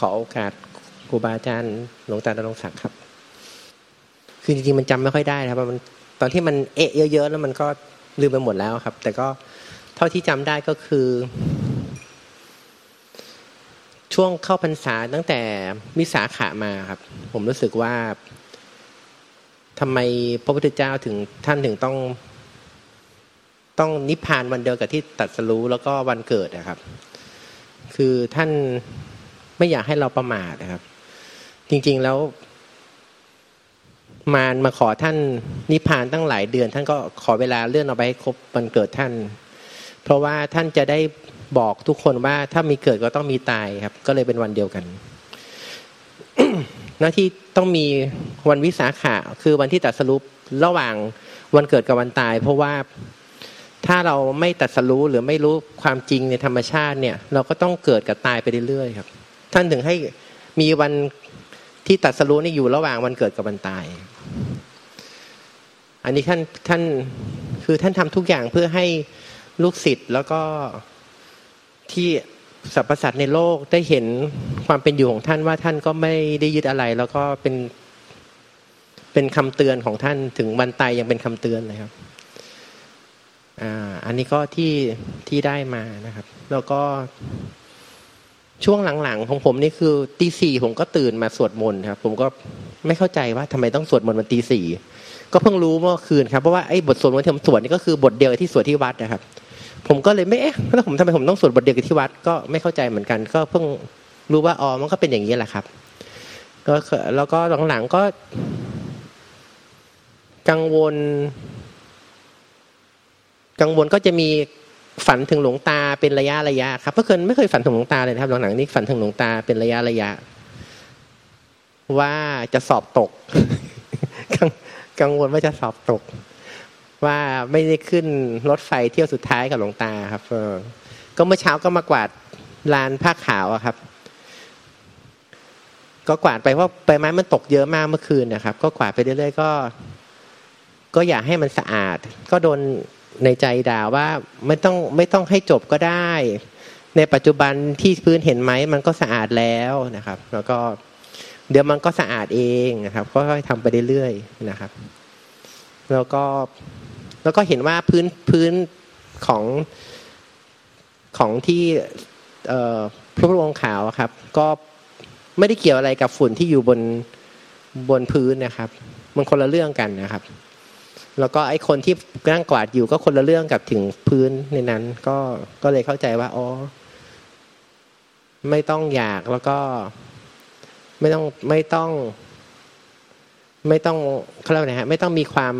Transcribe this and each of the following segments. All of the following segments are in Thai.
ขอโอกาสครูบาอาจารย์หลวงตาดำรงศักดิ์ครับ คือจริงๆมันจำไม่ค่อยได้ครับมันตอนที่มันเอะเยอะๆแล้วมันก็ลืมไปหมดแล้วครับ แต่ก็เท่าที่จำได้ก็คือ ช่วงเข้าพรรษาตั้งแต่มิสาขามาครับ ผมรู้สึกว่าทำไมพระพุทธเจ้าถึงท่านถึงต้อง ต้องนิพพานวันเดียวกับที่ตัดสรู้แล้วก็วันเกิดนะครับ คือท่าน ไม่อยากให้เราประมาทนะครับ จริง ๆแล้ว มารมาขอท่านนิพพานตั้งหลายเดือน ท่านก็ขอเวลาเลื่อนเอาไปให้ครบวันเกิดท่าน เพราะว่าท่านจะได้บอกทุกคนว่าถ้ามีเกิดก็ต้องมีตายครับ ก็เลยเป็นวันเดียวกัน หน้าที่ต้องมีวันวิสาขะคือวันที่ตัดสรุประหว่างวันเกิดกับวันตาย เพราะว่าถ้าเราไม่ตัดสรู้หรือไม่รู้ความจริงในธรรมชาติเนี่ย เราก็ต้องเกิดกับตายไปเรื่อยๆครับ ท่านถึงให้มีวันที่ตัดสรู้นี่อยู่ระหว่างวันเกิดกับวันตาย อันนี้ท่านท่านคือท่านทำทุกอย่างเพื่อให้ลูกศิษย์แล้วก็ที่สรรพสัตว์ในโลกได้เห็นความเป็นอยู่ของท่านว่าท่านก็ไม่ได้ยึดอะไร แล้วก็เป็นเป็นคำเตือนของท่านถึงวันตายยังเป็นคำเตือนนะครับอ่าอันนี้ก็ที่ที่ได้มานะครับ แล้วก็ ช่วงหลังๆ ของผมนี่คือตีสี่ผมก็ตื่นมาสวดมนต์ครับ ผมก็ไม่เข้าใจว่าทำไมต้องสวดมนต์วันตีสี่ก็เพิ่งรู้เมื่อคืนครับเพราะว่าไอ้บทสวดมนต์ที่ผมสวดนี่ก็คือบทเดียวที่สวดที่วัดนะครับ ผมก็เลยไม่เอ๊ะแล้วผมทำไมผมต้องสวดบทเดียวกับที่วัดก็ไม่เข้าใจเหมือนกัน ก็เพิ่งรู้ว่าอ๋อมันก็เป็นอย่างนี้แหละครับก็แล้วก็หลังๆก็กังวล กังวลก็จะมี ฝันถึงหลวงตาเป็นระยะระยะครับเมื่อคืนไม่เคยฝันถึงหลวงตาเลยนะครับหลังๆนี้ฝันถึงหลวงตาเป็นระยะระยะ ว่าจะสอบตก กังวลว่าจะสอบตก ว่าไม่ได้ขึ้นรถไฟเที่ยวสุดท้ายกับหลวงตาครับก็เมื่อเช้าก็มากวาดลานผ้าขาวครับ ก็กวาดไปเพราะใบไม้มันตกเยอะมากเมื่อคืนนะครับ ก็กวาดไปเรื่อยๆก็ ก็อยากให้มันสะอาด ก็โดน ในใจด่าว่าไม่ต้องไม่ต้องให้จบก็ได้ ในปัจจุบันที่พื้นเห็นไหมมันก็สะอาดแล้วนะครับ แล้วก็เดี๋ยวมันก็สะอาดเองนะครับก็ค่อยทำไปเรื่อยๆนะครับ แล้วก็แล้วก็เห็นว่าพื้นพื้นของของที่พระพุทธองค์ขาวครับ ก็ไม่ได้เกี่ยวอะไรกับฝุ่นที่อยู่บนบนพื้นนะครับ มันคนละเรื่องกันนะครับ แล้วก็ไอ้คนที่นั่งกวาดอยู่ก็คนละเรื่องกับถึงพื้นในนั้น ก็ก็เลยเข้าใจว่าอ๋อไม่ต้องอยากแล้วก็ไม่ต้องไม่ต้อง ไม่ต้องเขาเรียกไงฮะไม่ต้องมีความ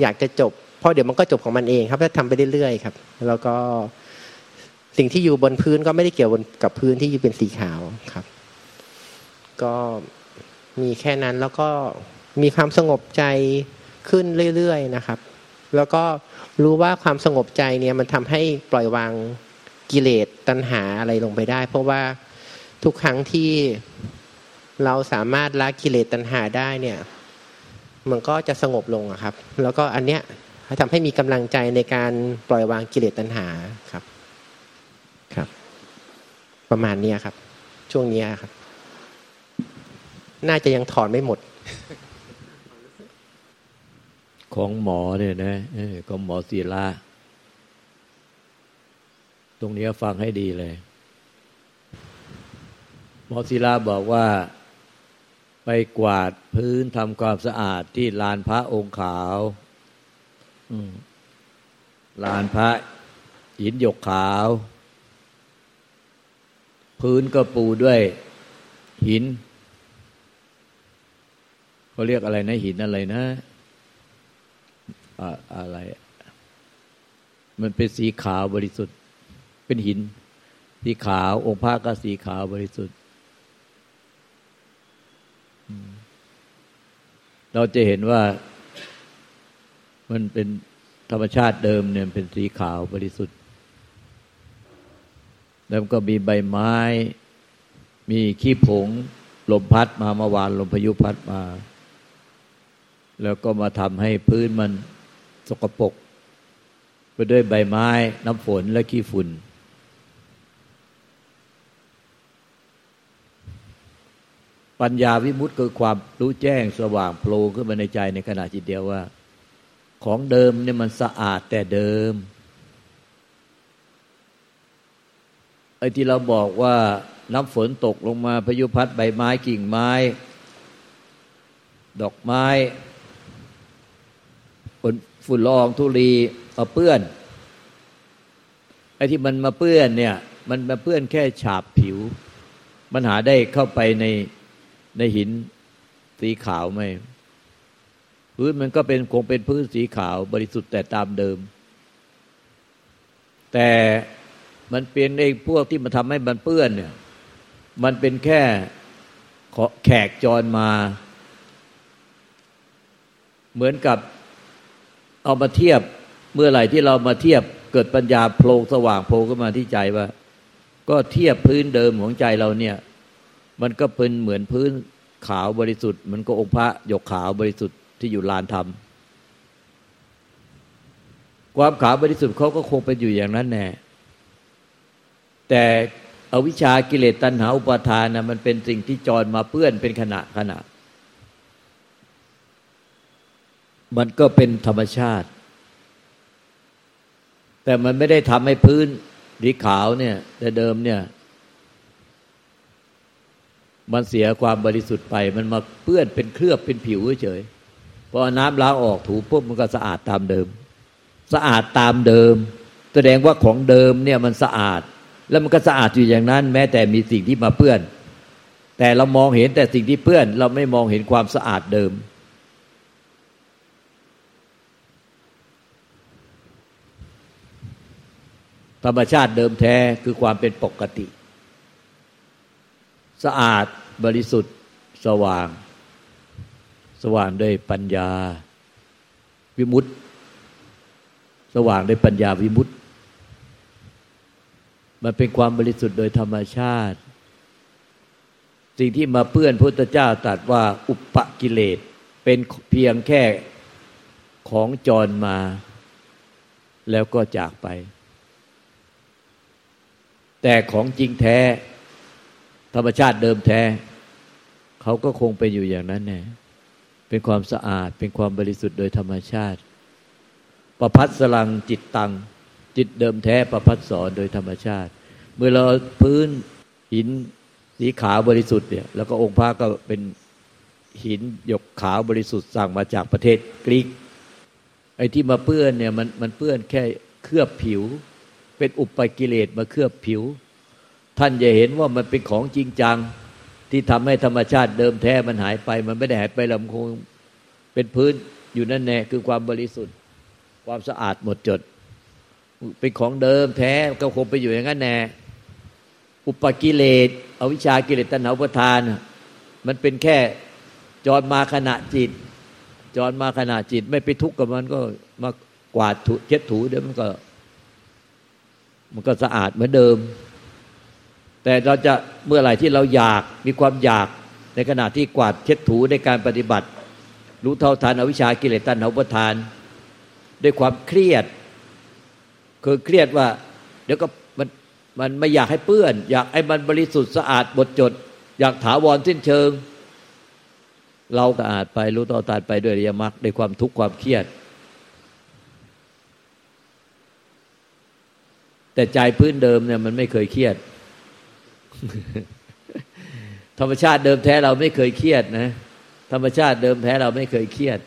อยากจะจบ เพราะเดี๋ยวมันก็จบของมันเองครับถ้าทำไปเรื่อยๆครับ แล้วก็สิ่งที่อยู่บนพื้นก็ไม่ได้เกี่ยวกับพื้นที่เป็นสีขาวครับ ก็มีแค่นั้นแล้วก็มีความสงบใจ ขึ้นเรื่อยๆนะครับ แล้วก็รู้ว่าความสงบใจเนี่ยมันทำให้ปล่อยวางกิเลสตัณหาอะไรลงไปได้ เพราะว่าทุกครั้งที่เราสามารถละกิเลสตัณหาได้เนี่ย มันก็จะสงบลงครับ แล้วก็อันเนี้ยทำให้มีกำลังใจในการปล่อยวางกิเลสตัณหาครับครับ ประมาณนี้ครับ ช่วงนี้ครับ น่าจะยังถอนไม่หมด ของหมอเนี่ยนะของหมอศิลาตรงนี้ฟังให้ดีเลย หมอศิลาบอกว่า ไปกวาดพื้นทำความสะอาดที่ลานพระองค์ขาวลานพระหินหยกขาว พื้นก็ปูด้วยหินเขาเรียกอะไรนะหินอะไรนะ อะอะไร มันเป็นสีขาวบริสุทธิ์ เป็นหิน สีขาว องค์พระก็สีขาวบริสุทธิ์ เราจะเห็นว่ามันเป็นธรรมชาติเดิมเนี่ยเป็นสีขาวบริสุทธิ์ แล้วก็มีใบไม้ มีขี้ผง ลมพัดมาเมื่อวานลมพายุพัดมา แล้วก็มาทำให้พื้นมัน สกปรกไปด้วยใบไม้น้ำฝนและขี้ฝุ่น ปัญญาวิมุตต์คือความรู้แจ้งสว่างโปร่งขึ้นมาในใจในขณะจิตเดียวว่า ของเดิมเนี่ยมันสะอาดแต่เดิมไอ้ที่เราบอกว่าน้ำฝนตกลงมาพายุพัดใบไม้กิ่งไม้ ดอกไม้ ฝุ่นละอองธุลีมาเปื้อนไอ้ที่มันมาเปื้อนเนี่ย มันมาเปื้อนแค่ฉาบผิว มันหาได้เข้าไปในในหินสีขาวไหมพื้นมันก็เป็นคงเป็นพื้นสีขาวบริสุทธิ์แต่ตามเดิม แต่มันเป็นไอ้พวกที่มาทำให้มันเปื้อนเนี่ย มันเป็นแค่แขกจรมา เหมือนกับ เอามาเทียบเมื่อไหร่ที่เรามาเทียบเกิดปัญญาโพลงสว่างโพลขึ้นมาที่ใจว่า ก็เทียบพื้นเดิมของใจเราเนี่ย มันก็เป็นเหมือนพื้นขาวบริสุทธิ์ มันก็องค์พระหยกขาวบริสุทธิ์ที่อยู่ลานธรรมความขาวบริสุทธิ์เขาก็คงเป็นอยู่อย่างนั้นแน่แต่อวิชากิเลสตัณหาอุปาทานนะมันเป็นสิ่งที่จรมาเปื้อนเป็นขณะขณะ มันก็เป็นธรรมชาติ แต่มันไม่ได้ทำให้พื้นสีขาวเนี่ย แต่เดิมเนี่ย มันเสียความบริสุทธิ์ไป มันมาเปื้อนเป็นเคลือบเป็นผิวเฉยพอน้ำล้างออกถูปุ๊บมันก็สะอาดตามเดิม สะอาดตามเดิม แสดงว่าของเดิมเนี่ยมันสะอาด แล้วมันก็สะอาดอยู่อย่างนั้น แม้แต่มีสิ่งที่มาเปื้อน แต่เรามองเห็นแต่สิ่งที่เปื้อน เราไม่มองเห็นความสะอาดเดิม ธรรมชาติเดิมแท้คือความเป็นปกติ สะอาดบริสุทธิ์สว่าง สว่างด้วยปัญญาวิมุตติ สว่างด้วยปัญญาวิมุตติ มันเป็นความบริสุทธิ์โดยธรรมชาติ สิ่งที่มาเปื้อนพุทธเจ้าตรัสว่าอุปกิเลสเป็นเพียงแค่ของจรมา แล้วก็จากไป แต่ของจริงแท้ ธรรมชาติเดิมแท้ เขาก็คงไปอยู่อย่างนั้นแน่เป็นความสะอาดเป็นความบริสุทธิ์โดยธรรมชาติ ประพัดสลังจิตตัง จิตเดิมแท้ประพัดสอนโดยธรรมชาติ เมื่อเราพื้นหินสีขาวบริสุทธิ์เนี่ยแล้วก็องค์พระก็เป็นหินหยกขาวบริสุทธิ์สั่งมาจากประเทศกรีกไอ้ที่มาเปื้อนเนี่ยมันมันเปื้อนแค่เคลือบผิว เป็นอุปกิเลสมาเคลือบผิว ท่านจะเห็นว่ามันเป็นของจริงจัง ที่ทำให้ธรรมชาติเดิมแท้มันหายไป มันไม่ได้หายไปลำคงเป็นพื้นอยู่นั่นแน่คือความบริสุทธิ์ ความสะอาดหมดจด เป็นของเดิมแท้ก็คงไปอยู่อย่างนั้นแน่อุปกิเลสอวิชากิเลสตัณหาอุปทาน มันเป็นแค่จรมาขณะจิต จรมาขณะจิต ไม่ไปทุกข์กับมันก็มากวาดถูเช็ดถูเดี๋ยวมันก็ มันก็สะอาดเหมือนเดิม แต่เราจะเมื่อไหร่ที่เราอยากมีความอยากในขณะที่กวาดเช็ดถูในการปฏิบัติ รู้เท่าทานอวิชากิเลสตัณหาอุปทาน ด้วยความเครียด คือเครียดว่า เดี๋ยวก็มันมันไม่อยากให้เปื้อน อยากให้มันบริสุทธิ์สะอาดบดจด อยากถาวรสิ้นเชิง เราสะอาดไปรู้ต่อตาดไปด้วยอริยมรรคด้วยความทุกข์ความเครียด แต่ใจพื้นเดิมเนี่ยมันไม่เคยเครียด ธรรมชาติเดิมแท้เราไม่เคยเครียดนะ ธรรมชาติเดิมแท้เราไม่เคยเครียด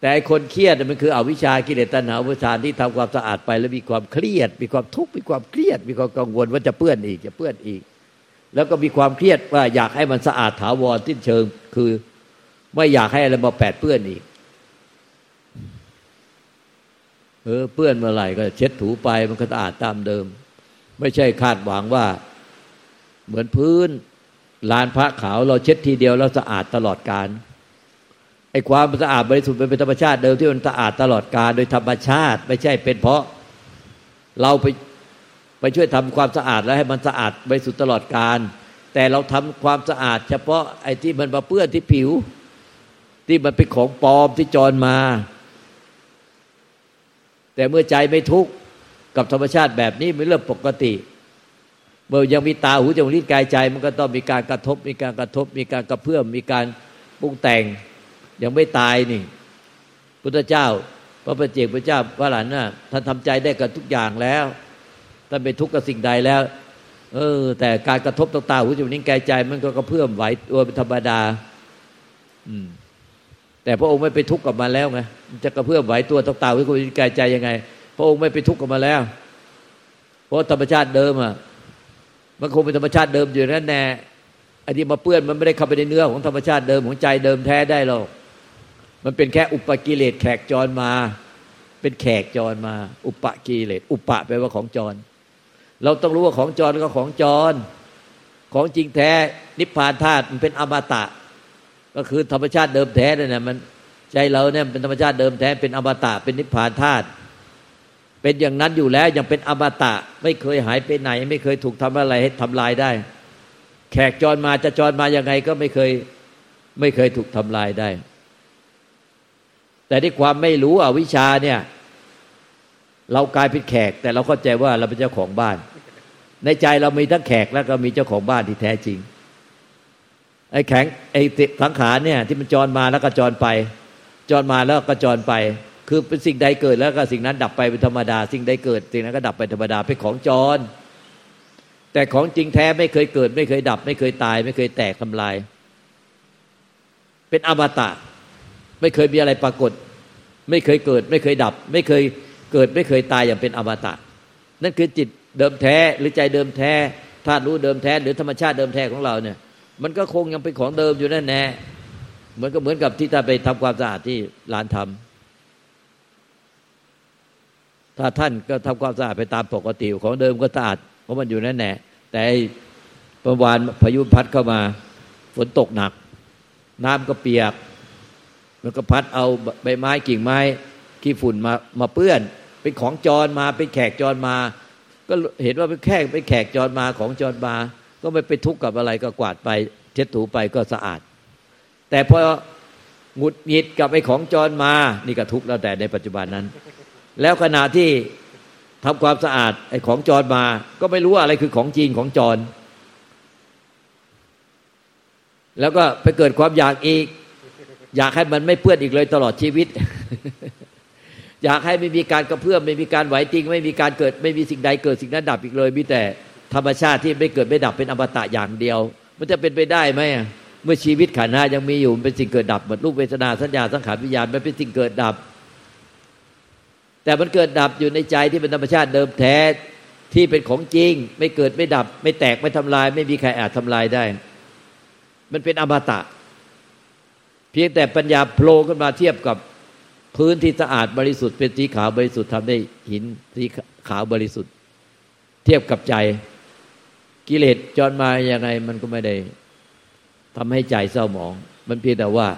แต่คนเครียดมันคืออวิชากิเลสตัณหาอุปทานที่ทำความสะอาดไป แล้วมีความเครียด มีความทุกข์มีความเครียด มีความกังวลว่าจะเปื้อนอีกจะเปื้อนอีก แล้วก็มีความเครียดว่าอยากให้มันสะอาดถาวรสิ้นเชิง คือไม่อยากให้อะไรมาแปดเปื้อนอีก เออเปื้อนเมื่อไหร่ก็เช็ดถูไปมันก็สะอาดตามเดิม ไม่ใช่คาดหวังว่าเหมือนพื้นลานพระขาวเราเช็ดทีเดียวแล้วสะอาดตลอดการไอ้ความสะอาดบริสุทธิ์เป็นธรรมชาติเดิมที่มันสะอาดตลอดกาลโดยธรรมชาติ ไม่ใช่เป็นเพราะเราไปไปช่วยทำความสะอาดแล้วให้มันสะอาดบริสุทธิ์ตลอดกาลแต่เราทำความสะอาด เฉพาะไอ้ที่มันมาเปื้อนที่ผิว ที่มันเป็นของปลอมที่จรมา แต่เมื่อใจไม่ทุกข์กับธรรมชาติแบบนี้เป็นเรื่องปกติ เมื่อยังมีตาหูจมูกลิ้นกายใจ มันก็ต้องมีการกระทบ มีการกระทบ มีการกระเพื่อมมีการปรุงแต่ง ยังไม่ตายนี่ พุทธเจ้า พระปเจกพระเจ้าพระหลานน่ะท่านทำใจได้กับทุกอย่างแล้วท่านไปทุกข์กับสิ่งใดแล้ว เออ แต่การกระทบต่างๆหูจมูกนิ้วกายใจ มันก็กระเพื่อมไหวตัวเป็นธรรมดา อืม แต่พระองค์ไม่ไปทุกข์กับมันแล้วไงจะกระเพื่อมไหวตัวต่างๆหูจมูกนิ้วกายใจยังไง พระองค์ไม่ไปทุกข์กับมันแล้ว เพราะธรรมชาติเดิมอะมันคงเป็นธรรมชาติเดิมอยู่นั่นแน่อันนี้มาเปื้อนมันไม่ได้เข้าไปในเนื้อของธรรมชาติเดิมของใจเดิมแท้ได้หรอก มันเป็นแค่อุปกิเลสแขกจรมา เป็นแขกจรมา อุปกิเลสอุปะแปลว่าของจร เราต้องรู้ว่าของจรก็ของจร ของจริงแท้นิพพานธาตุมันเป็นอมตะ ก็คือธรรมชาติเดิมแท้เนี่ยมันใจเราเนี่ยเป็นธรรมชาติเดิมแท้เป็นอมตะเป็นนิพพานธาตุเป็นอย่างนั้นอยู่แล้วยังเป็นอมตะ ไม่เคยหายไปไหน ไม่เคยถูกทำอะไรให้ทำลายได้ แขกจรมาจะจรมายังไงก็ไม่เคยไม่เคยถูกทำลายได้ แต่ที่ความไม่รู้อวิชชาเนี่ย เรากลายเป็นแขก แต่เราเข้าใจว่าเราเป็นเจ้าของบ้าน ในใจเรามีทั้งแขกแล้วก็มีเจ้าของบ้านที่แท้จริง ไอ้แข็งไอ้สังขารเนี่ยที่มันจรมาแล้วก็จรไป จรมาแล้วก็จรไป คือเป็นสิ่งใดเกิดแล้วก็สิ่งนั้นดับไปเป็นธรรมดา สิ่งใดเกิด สิ่งนั้นก็ดับไปธรรมดาเป็นของจร แต่ของจริงแท้ไม่เคยเกิด ไม่เคยดับ ไม่เคยตาย ไม่เคยแตกทำลาย เป็นอมตะ ไม่เคยมีอะไรปรากฏ ไม่เคยเกิด ไม่เคยดับ ไม่เคยเกิดไม่เคยตายอย่างเป็นอมตะ นั่นคือจิตเดิมแท้หรือใจเดิมแท้ธาตุรู้เดิมแท้หรือธรรมชาติเดิมแท้ของเราเนี่ย มันก็คงยังเป็นของเดิมอยู่นั่นแน่เหมือนก็เหมือนกับที่ท่านไปทำความสะอาดที่ลานทำถ้าท่านก็ทำความสะอาดไปตามปกติของเดิมก็สะอาดเพราะมันอยู่นั่นแหละแต่ประวานพายุพัดเข้ามาฝนตกหนัก น้ำก็เปียก มันก็พัดเอาใบไม้กิ่งไม้ขี้ฝุ่นมามาเปื้อน เป็นของจรมาเป็นแขกจรมา ก็เห็นว่าเป็นแค่เป็นแขกจรมาของจรมา ก็ไม่ไปทุกข์กับอะไรก็กวาดไป เช็ดถูไปก็สะอาด แต่พอหงุดหงิดกับไอ้ของจรมานี่ก็ทุกข์แล้วแต่ในปัจจุบันนั้น แล้วขณะที่ทำความสะอาดไอ้ของจรมา ก็ไม่รู้ว่าอะไรคือของจริงของจร แล้วก็ไปเกิดความอยากอีก อยากให้มันไม่เปื้อนอีกเลยตลอดชีวิต อยากให้ไม่มีการกระเพื่อมไม่มีการไหวจริง ไม่มีการเกิด ไม่มีสิ่งใดเกิดสิ่งนั้นดับอีกเลย มีแต่ ธรรมชาติที่ไม่เกิดไม่ดับเป็นอมตะอย่างเดียว มันจะเป็นไปได้ไหมเมื่อชีวิตขันธ์หายังมีอยู่เป็นสิ่งเกิดดับเหมือนรูปเวทนาสัญญาสังขารวิญญาณมันเป็นสิ่งเกิดดับ แต่มันเกิดดับอยู่ในใจที่เป็นธรรมชาติเดิมแท้ที่เป็นของจริง ไม่เกิดไม่ดับ ไม่แตกไม่ทำลาย ไม่มีใครอาจทำลายได้ มันเป็นอมตะ เพียงแต่ปัญญาโผล่ขึ้นมาเทียบกับพื้นที่สะอาดบริสุทธิ์เป็นสีขาวบริสุทธิ์ทำได้หินสีขาวบริสุทธิ์ เทียบกับใจ กิเลสจอนมาอย่างไงมันก็ไม่ได้ทำให้ใจเศร้าหมอง มันเพียงแต่ว่า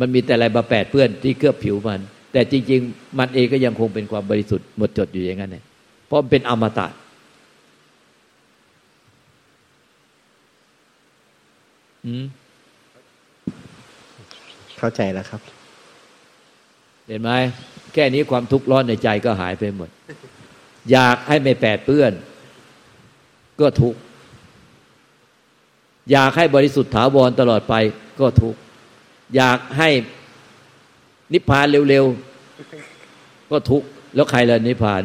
มันมีแต่อะไรมาแปดเปื้อนที่เคลือบผิวมัน แต่จริง ๆ มันเองก็ยังคงเป็นความบริสุทธิ์หมดจดอยู่อย่างนั้นเนี่ยเพราะมันเป็นอมตะเข้าใจแล้วครับ เห็นไหมแค่นี้ความทุกข์ร้อนในใจก็หายไปหมด อยากให้ไม่แปดเปื้อน ก็ทุกข์ อยากให้บริสุทธิ์ถาวรตลอดไปก็ทุกข์อยากให้นิพพานเร็วๆก็ทุกข์แล้วใครล่ะนิพพาน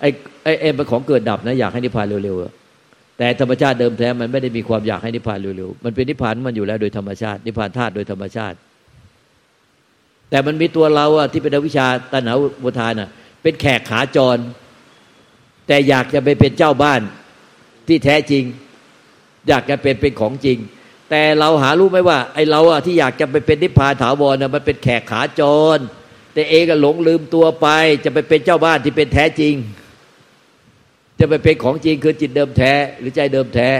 ไอ้ไอ้เอ็มเป็นของเกิดดับนะอยากให้นิพพานเร็วๆแต่ธรรมชาติเดิมแท้มันไม่ได้มีความอยากให้นิพพานเร็วๆมันเป็นนิพพานมันอยู่แล้วโดยธรรมชาติ นิพพานธาตุโดยธรรมชาติ แต่มันมีตัวเราอะที่เป็นวิชาตัณหาบุทานอะเป็นแขกขาจร แต่อยากจะไปเป็นเจ้าบ้านที่แท้จริง อยากจะเป็นเป็นของจริง แต่เราหารู้ไหมว่า ไอเราอะที่อยากจะไปเป็นนิพพานถาวรนะมันเป็นแขกขาจร แต่เองก็หลงลืมตัวไป จะไปเป็นเจ้าบ้านที่เป็นแท้จริง จะไปเป็นของจริงคือจิตเดิมแท้หรือใจเดิมแท้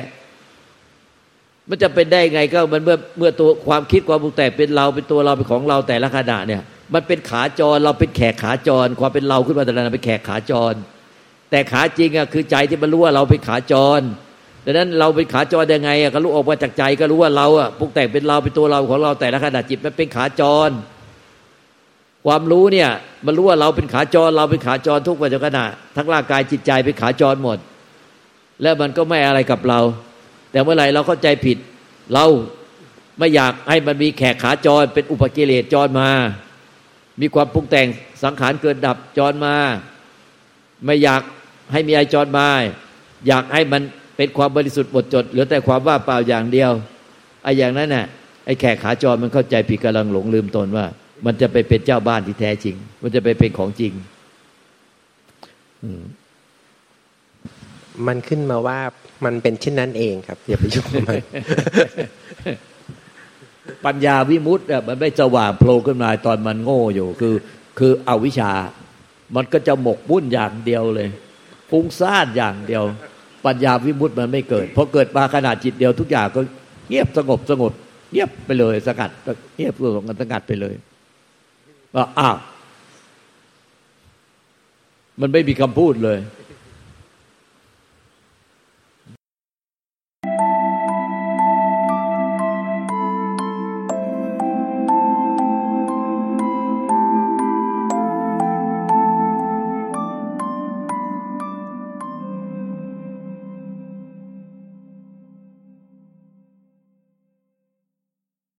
มันจะเป็นได้ไงก็มันเมื่อเมื่อตัวความคิดความบุกแต่เป็นเราเป็นตัวเราเป็นของเราแต่ละขณะเนี่ย มันเป็นขาจรเราเป็นแขกขาจร ความเป็นเราขึ้นมาแต่ละนเป็นแขกขาจร แต่ขาจริงอะคือใจที่มันรู้ว่าเราเป็นขาจร ดังนั้นเราเป็นขาจรยังไงอะก็รู้ออกมาจากใจก็รู้ว่าเราอะปรุงแต่งเป็นเราเป็นตัวเราของเราแต่ละขณะจิตมันเป็นขาจร ความรู้เนี่ย มันรู้ว่าเราเป็นขาจร เราเป็นขาจรทุกปัจจุบันทั้งร่างกายจิตใจเป็นขาจรหมด แล้วมันก็ไม่อะไรกับเรา แต่เมื่อไหร่เราเข้าใจผิด เราไม่อยากให้มันมีแขกขาจร เป็นอุปกิเลสจรมา มีความปรุงแต่งสังขารเกิดดับจรมา ไม่อยากให้มีไอจรมา อยากให้มัน เป็นความบริสุทธิ์หมดจดเหลือแต่ความว่าเปล่าอย่างเดียวไอ้อย่างนั้นน่ะไอ้แขกขาจรมันเข้าใจผิดกำลังหลงลืมตนว่า มันจะไปเป็นเจ้าบ้านที่แท้จริง มันจะไปเป็นของจริงมันขึ้นมาว่ามันเป็นเช่นนั้นเองครับ อย่าไปยุ่งกับมันปัญญาวิมุตต์อะมันไม่สว่างโผล่ขึ้นมาตอนมันโง่อยู่ คือ คืออวิชชา มันก็จะหมกมุ่นอย่างเดียวเลยฟุ้งซ่านอย่างเดียว ปัญญาวิมุตต์มันไม่เกิดพอเกิดมาขนาดจิตเดียวทุกอย่างก็เงียบสงบสงบเงียบไปเลย สกัดเงียบสงบสงัดไปเลยว่าอ้าวมันไม่มีคำพูดเลย